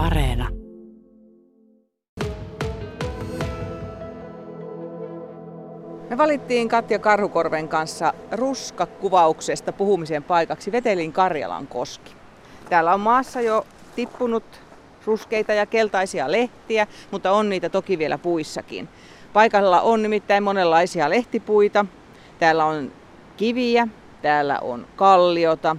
Areena. Me valittiin Katja Karhukorven kanssa ruskakuvauksesta puhumisen paikaksi Vetelin Karjalan koski. Täällä on maassa jo tippunut ruskeita ja keltaisia lehtiä, mutta on niitä toki vielä puissakin. Paikalla on nimittäin monenlaisia lehtipuita. Täällä on kiviä, täällä on kalliota,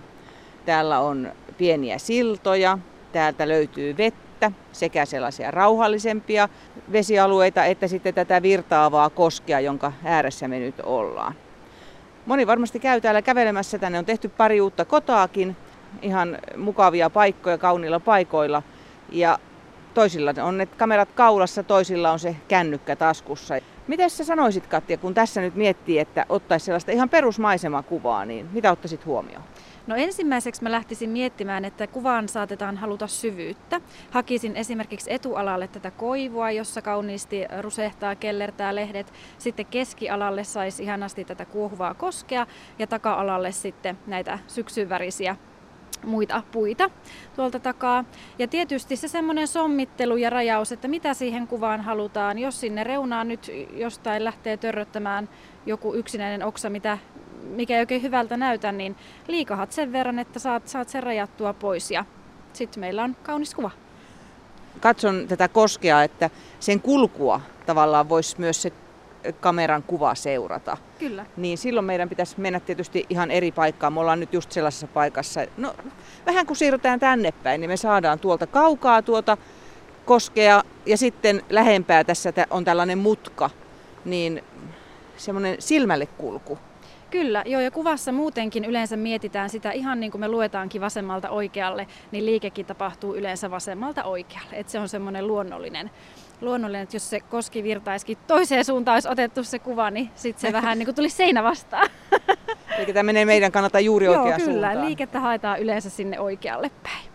täällä on pieniä siltoja, täältä löytyy vettä, sekä sellaisia rauhallisempia vesialueita että sitten tätä virtaavaa koskea, jonka ääressä me nyt ollaan. Moni varmasti käy täällä kävelemässä. Tänne on tehty pari uutta kotaakin, ihan mukavia paikkoja kauniilla paikoilla. Ja toisilla on ne kamerat kaulassa, toisilla on se kännykkä taskussa. Miten sä sanoisit Katja, kun tässä nyt miettii, että ottaisi sellaista ihan perusmaisemakuvaa, niin mitä ottaisit huomioon? No ensimmäiseksi mä lähtisin miettimään, että kuvaan saatetaan haluta syvyyttä. Hakisin esimerkiksi etualalle tätä koivua, jossa kauniisti rusehtaa, kellertää lehdet. Sitten keskialalle saisi ihanasti tätä kuohuvaa koskea ja taka-alalle sitten näitä syksyvärisiä muita puita tuolta takaa. Ja tietysti se semmoinen sommittelu ja rajaus, että mitä siihen kuvaan halutaan. Jos sinne reunaan nyt jostain lähtee törröttämään joku yksinäinen oksa, mitä, mikä ei oikein hyvältä näytä, niin liikahat sen verran, että saat, saat sen rajattua pois ja sitten meillä on kaunis kuva. Katson tätä koskea, että sen kulkua tavallaan voisi myös se kameran kuva seurata. Kyllä. Niin silloin meidän pitäisi mennä tietysti ihan eri paikkaan. Me ollaan nyt just sellaisessa paikassa, no vähän kun siirrytään tänne päin, niin me saadaan tuolta kaukaa tuota koskea ja sitten lähempää tässä on tällainen mutka, niin semmoinen silmälle kulku. Kyllä, joo, ja kuvassa muutenkin yleensä mietitään sitä ihan niin kuin me luetaankin vasemmalta oikealle, niin liikekin tapahtuu yleensä vasemmalta oikealle. Että se on semmoinen luonnollinen, luonnollinen, että jos se koski virtaisikin toiseen suuntaan olisi otettu se kuva, niin sitten se vähän niin kuin tuli seinä vastaan. Eli tämä menee meidän kannalta juuri Joo, oikeaan kyllä. suuntaan. Liikettä haetaan yleensä sinne oikealle päin.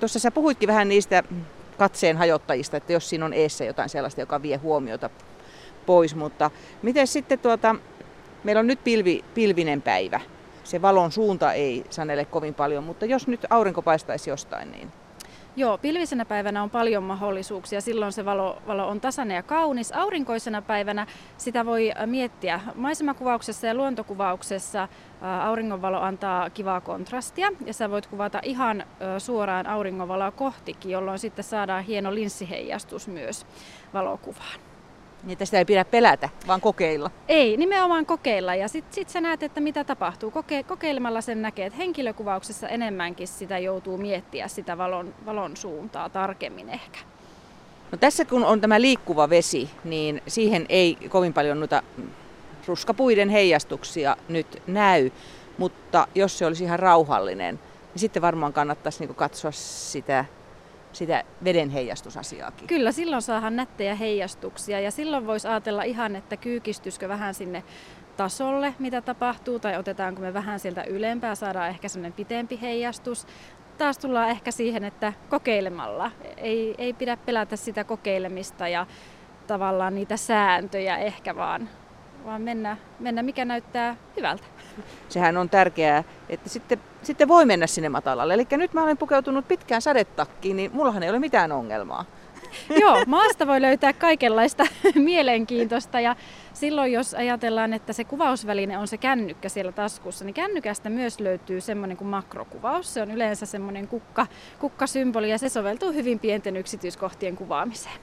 Tuossa sä puhuitkin vähän niistä katseen hajottajista, että jos siinä on eessä jotain sellaista, joka vie huomiota pois, mutta miten sitten tuota, meillä on nyt pilvi, pilvinen päivä. Se valon suunta ei sanele kovin paljon, mutta jos nyt aurinko paistaisi jostain, niin Joo, pilvisenä päivänä on paljon mahdollisuuksia. Silloin se valo, valo on tasainen ja kaunis. Aurinkoisena päivänä sitä voi miettiä. Maisemakuvauksessa ja luontokuvauksessa auringonvalo antaa kivaa kontrastia ja sä voit kuvata ihan suoraan auringonvaloa kohtikin, jolloin sitten saadaan hieno linssiheijastus myös valokuvaan. Niin että sitä ei pidä pelätä, vaan kokeilla. Ei, nimenomaan kokeilla ja sitten sit sä näet, että mitä tapahtuu. Koke, kokeilemalla sen näkee, että henkilökuvauksessa enemmänkin sitä joutuu miettiä sitä valon, valon suuntaa tarkemmin ehkä. No tässä kun on tämä liikkuva vesi, niin siihen ei kovin paljon noita ruskapuiden heijastuksia nyt näy. Mutta jos se olisi ihan rauhallinen, niin sitten varmaan kannattaisi niin katsoa sitä, sitä veden heijastusasiaakin. Kyllä, silloin saadaan nättejä heijastuksia ja silloin voisi ajatella ihan, että kyykistyskö vähän sinne tasolle, mitä tapahtuu, tai otetaanko me vähän sieltä ylempää, saadaan ehkä sellainen pitempi heijastus. Taas tullaan ehkä siihen, että kokeilemalla. Ei, ei pidä pelätä sitä kokeilemista ja tavallaan niitä sääntöjä ehkä vaan, vaan mennä, mennä mikä näyttää hyvältä. Sehän on tärkeää, että sitten, sitten voi mennä sinne matalalle. Eli nyt mä olen pukeutunut pitkään sadetakkiin, niin mullahan ei ole mitään ongelmaa. Joo, maasta voi löytää kaikenlaista mielenkiintoista ja silloin jos ajatellaan, että se kuvausväline on se kännykkä siellä taskussa, niin kännykästä myös löytyy semmoinen kuin makrokuvaus. Se on yleensä semmoinen kukka, kukkasymboli ja se soveltuu hyvin pienten yksityiskohtien kuvaamiseen.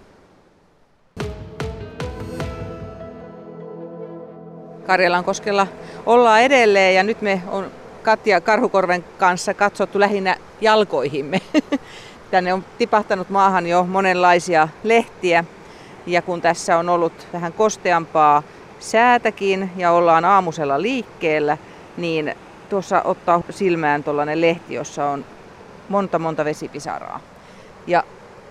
Karjalankoskella ollaan edelleen ja nyt me on Katja Karhukorven kanssa katsottu lähinnä jalkoihimme. Tänne on tipahtanut maahan jo monenlaisia lehtiä ja kun tässä on ollut vähän kosteampaa säätäkin ja ollaan aamusella liikkeellä, niin tuossa ottaa silmään tuollainen lehti, jossa on monta monta vesipisaraa. Ja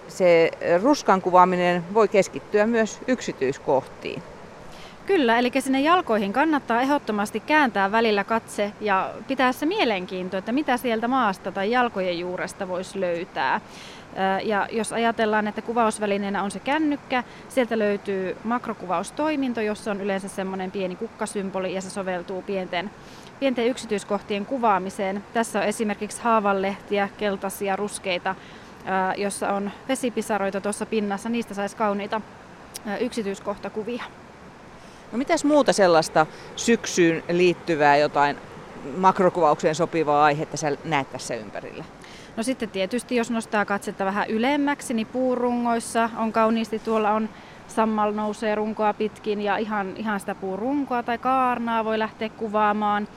se ruskan kuvaaminen voi keskittyä myös yksityiskohtiin. Kyllä, eli sinne jalkoihin kannattaa ehdottomasti kääntää välillä katse ja pitää se mielenkiinto, että mitä sieltä maasta tai jalkojen juuresta voisi löytää. Ja jos ajatellaan, että kuvausvälineenä on se kännykkä, sieltä löytyy makrokuvaustoiminto, jossa on yleensä semmoinen pieni kukkasymboli ja se soveltuu pienten, pienten yksityiskohtien kuvaamiseen. Tässä on esimerkiksi haavanlehtiä, keltaisia, ruskeita jossa on vesipisaroita tuossa pinnassa. Niistä saisi kauniita yksityiskohtakuvia. No mitäs muuta sellaista syksyyn liittyvää jotain makrokuvaukseen sopivaa aihetta sä näet tässä ympärillä? No sitten tietysti, jos nostaa katsetta vähän ylemmäksi, niin puurungoissa on kauniisti, tuolla on sammal nousee runkoa pitkin ja ihan, ihan sitä puurunkoa tai kaarnaa voi lähteä kuvaamaan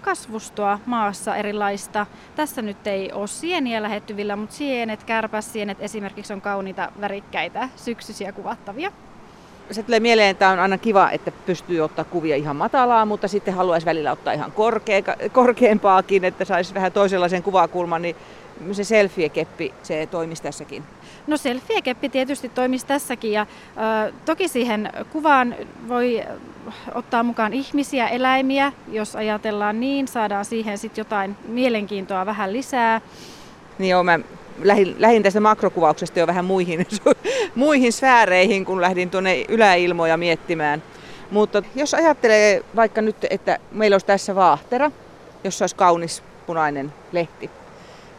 kasvustoa maassa erilaista. Tässä nyt ei ole sieniä lähettyvillä, mutta sienet, kärpäsienet esimerkiksi on kauniita värikkäitä syksyisiä kuvattavia se tulee mieleen, että on aina kiva, että pystyy ottaa kuvia ihan matalaa, mutta sitten haluaisi välillä ottaa ihan korkea, korkeampaakin, että saisi vähän toisenlaisen kuvakulman, niin se selfie-keppi, se toimisi tässäkin. No selfie-keppi tietysti toimisi tässäkin ja ö, toki siihen kuvaan voi ottaa mukaan ihmisiä, eläimiä, jos ajatellaan niin, saadaan siihen sitten jotain mielenkiintoa vähän lisää. Niin joo, mä lähin, lähin tästä makrokuvauksesta jo vähän muihin, muihin sfääreihin, kun lähdin tuonne yläilmoja miettimään. Mutta jos ajattelee vaikka nyt, että meillä olisi tässä vaahtera, jossa olisi kaunis punainen lehti,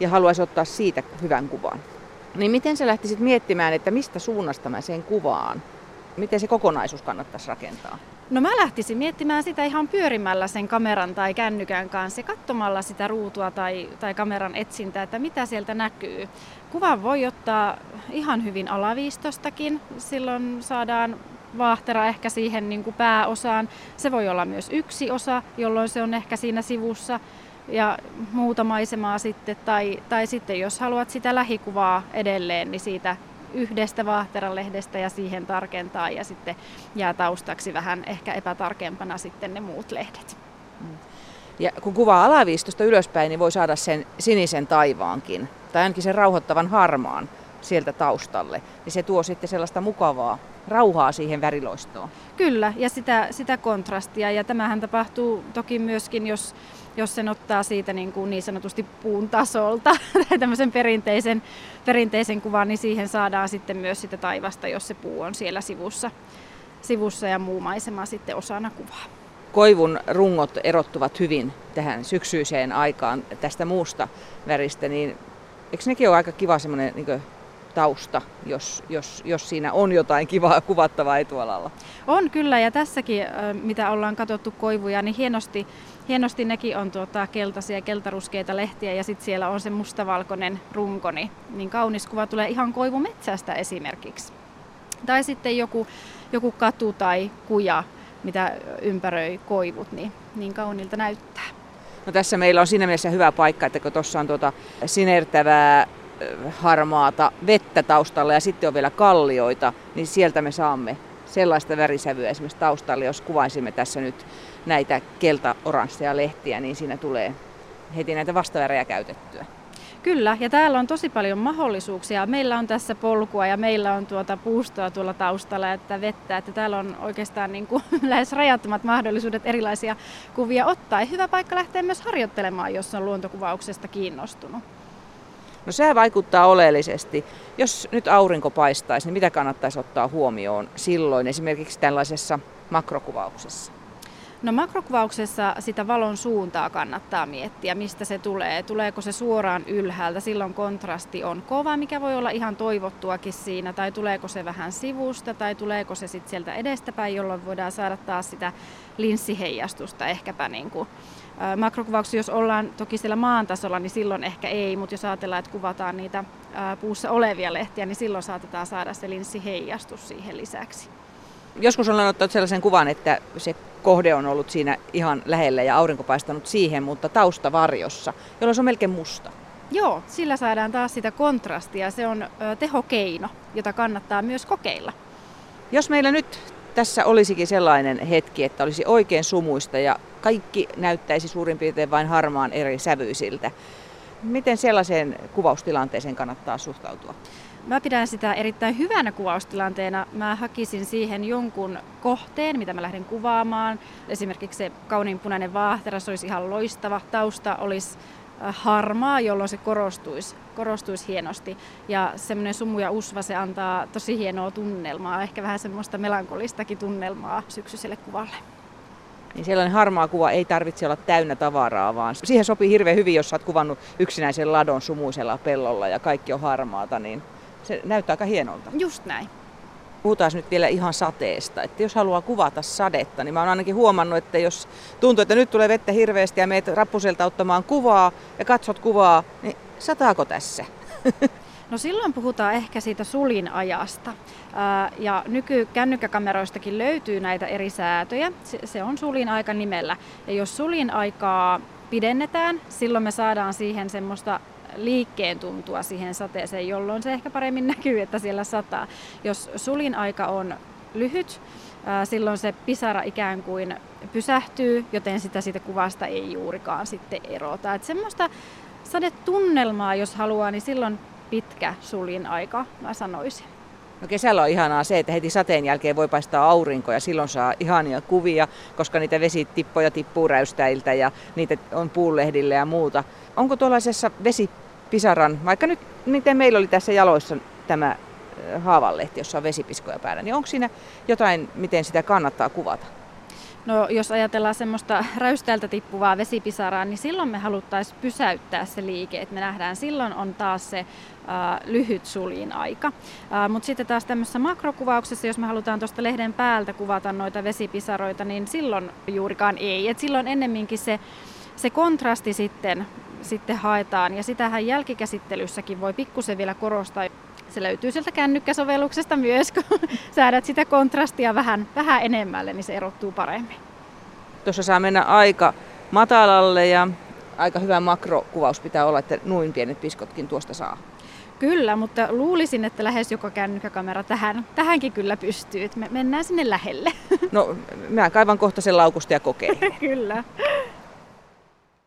ja haluaisi ottaa siitä hyvän kuvan, niin miten sä lähtisit miettimään, että mistä suunnasta mä sen kuvaan? Miten se kokonaisuus kannattaisi rakentaa? No mä lähtisin miettimään sitä ihan pyörimällä sen kameran tai kännykän kanssa ja katsomalla sitä ruutua tai, tai kameran etsintää, että mitä sieltä näkyy. Kuvan voi ottaa ihan hyvin alaviistostakin, silloin saadaan vaahtera ehkä siihen niin kuin pääosaan. Se voi olla myös yksi osa, jolloin se on ehkä siinä sivussa ja muuta maisemaa sitten. Tai, tai sitten jos haluat sitä lähikuvaa edelleen, niin siitä yhdestä vaahteralehdestä ja siihen tarkentaa ja sitten jää taustaksi vähän ehkä epätarkempana sitten ne muut lehdet. Ja kun kuvaa alaviistosta ylöspäin, niin voi saada sen sinisen taivaankin, tai ainakin sen rauhoittavan harmaan sieltä taustalle. Niin se tuo sitten sellaista mukavaa rauhaa siihen väriloistoon. Kyllä, ja sitä, sitä kontrastia. Ja tämähän tapahtuu toki myöskin, jos jos sen ottaa siitä niin, kuin niin sanotusti puun tasolta tai tämmöisen perinteisen, perinteisen kuvan, niin siihen saadaan sitten myös sitä taivasta, jos se puu on siellä sivussa, sivussa ja muu maisema sitten osana kuvaa. Koivun rungot erottuvat hyvin tähän syksyiseen aikaan tästä muusta väristä, niin eikö nekin ole aika kiva semmoinen niin tausta, jos, jos, jos siinä on jotain kivaa kuvattavaa etualalla. On kyllä, ja tässäkin, mitä ollaan katsottu koivuja, niin hienosti, hienosti nekin on tuota, keltaisia, keltaruskeita lehtiä, ja sitten siellä on se mustavalkoinen runko, niin, niin kaunis kuva tulee ihan koivumetsästä esimerkiksi. Tai sitten joku, joku katu tai kuja, mitä ympäröi koivut, niin, niin kaunilta näyttää. No tässä meillä on siinä mielessä hyvä paikka, että kun tuossa on tuota sinertävää harmaata vettä taustalla ja sitten on vielä kallioita, niin sieltä me saamme sellaista värisävyä esimerkiksi taustalle, jos kuvaisimme tässä nyt näitä kelta-oransseja lehtiä, niin siinä tulee heti näitä vastavärejä käytettyä. Kyllä, ja täällä on tosi paljon mahdollisuuksia. Meillä on tässä polkua ja meillä on tuota puustoa tuolla taustalla ja tätä vettä, että täällä on oikeastaan niin kuin lähes rajattomat mahdollisuudet erilaisia kuvia ottaa. Ja hyvä paikka lähteä myös harjoittelemaan, jos on luontokuvauksesta kiinnostunut. No se vaikuttaa oleellisesti. Jos nyt aurinko paistaisi, niin mitä kannattaisi ottaa huomioon silloin esimerkiksi tällaisessa makrokuvauksessa? No makrokuvauksessa sitä valon suuntaa kannattaa miettiä, mistä se tulee. Tuleeko se suoraan ylhäältä, silloin kontrasti on kova, mikä voi olla ihan toivottuakin siinä, tai tuleeko se vähän sivusta, tai tuleeko se sitten sieltä edestäpäin, jolloin voidaan saada taas sitä linssiheijastusta ehkäpä niin kuin makrokuvauksessa, jos ollaan toki siellä maan tasolla, niin silloin ehkä ei, mutta jos ajatellaan, että kuvataan niitä puussa olevia lehtiä, niin silloin saatetaan saada se linssiheijastus siihen lisäksi. Joskus olen ottanut sellaisen kuvan, että se kohde on ollut siinä ihan lähellä ja aurinko paistanut siihen, mutta tausta varjossa, jolloin se on melkein musta. Joo, sillä saadaan taas sitä kontrastia. Se on tehokeino, jota kannattaa myös kokeilla. Jos meillä nyt tässä olisikin sellainen hetki, että olisi oikein sumuista ja kaikki näyttäisi suurin piirtein vain harmaan eri sävyisiltä. Miten sellaiseen kuvaustilanteeseen kannattaa suhtautua? Mä pidän sitä erittäin hyvänä kuvaustilanteena. Mä hakisin siihen jonkun kohteen, mitä mä lähden kuvaamaan. Esimerkiksi se kauniin punainen vaahtera, se olisi ihan loistava. Tausta olisi äh, harmaa, jolloin se korostuisi, korostuisi hienosti. Ja semmoinen sumu ja usva, se antaa tosi hienoa tunnelmaa, ehkä vähän semmoista melankolistakin tunnelmaa syksyiselle kuvalle. Niin sellainen harmaa kuva ei tarvitse olla täynnä tavaraa, vaan siihen sopii hirveän hyvin, jos olet kuvannut yksinäisen ladon sumuisella pellolla ja kaikki on harmaata, niin se näyttää aika hienolta. Just näin. Puhutaan nyt vielä ihan sateesta. Että jos haluaa kuvata sadetta, niin mä oon ainakin huomannut, että jos tuntuu, että nyt tulee vettä hirveästi ja meet rappuselta ottamaan kuvaa ja katsot kuvaa, niin sataako tässä? No silloin puhutaan ehkä siitä sulin ajasta. Ja nykykännykkäkameroistakin löytyy näitä eri säätöjä. Se on sulin aika nimellä. Ja jos sulin aikaa pidennetään, silloin me saadaan siihen semmoista liikkeen tuntua siihen sateeseen, jolloin se ehkä paremmin näkyy, että siellä sataa. Jos sulin aika on lyhyt, silloin se pisara ikään kuin pysähtyy, joten sitä siitä kuvasta ei juurikaan sitten erota. Että semmoista sadetunnelmaa, jos haluaa, niin silloin pitkä sulin aika, mä sanoisin. No kesällä on ihanaa se, että heti sateen jälkeen voi paistaa aurinko ja silloin saa ihania kuvia, koska niitä vesitippoja tippuu räystäiltä ja niitä on puulehdille ja muuta. Onko tuollaisessa vesipisaran, vaikka nyt miten meillä oli tässä jaloissa tämä haavanlehti, jossa on vesipiskoja päällä, niin onko siinä jotain, miten sitä kannattaa kuvata? No jos ajatellaan semmoista räystäältä tippuvaa vesipisaraa, niin silloin me haluttaisiin pysäyttää se liike, että me nähdään silloin on taas se äh, lyhyt suljin aika. Äh, Mutta sitten taas tämmöisessä makrokuvauksessa, jos me halutaan tuosta lehden päältä kuvata noita vesipisaroita, niin silloin juurikaan ei. Et silloin ennemminkin se, se kontrasti sitten, sitten haetaan ja sitähän jälkikäsittelyssäkin voi pikkusen vielä korostaa. Se löytyy sieltä kännykkäsovelluksesta myös, kun säädät sitä kontrastia vähän, vähän enemmälle, niin se erottuu paremmin. Tuossa saa mennä aika matalalle ja aika hyvä makrokuvaus pitää olla, että noin pienet piskotkin tuosta saa. Kyllä, mutta luulisin, että lähes joka kännykkäkamera tähän, tähänkin kyllä pystyy. Me mennään sinne lähelle. No, mä kaivan kohta sen laukusta ja kokeilen. kyllä.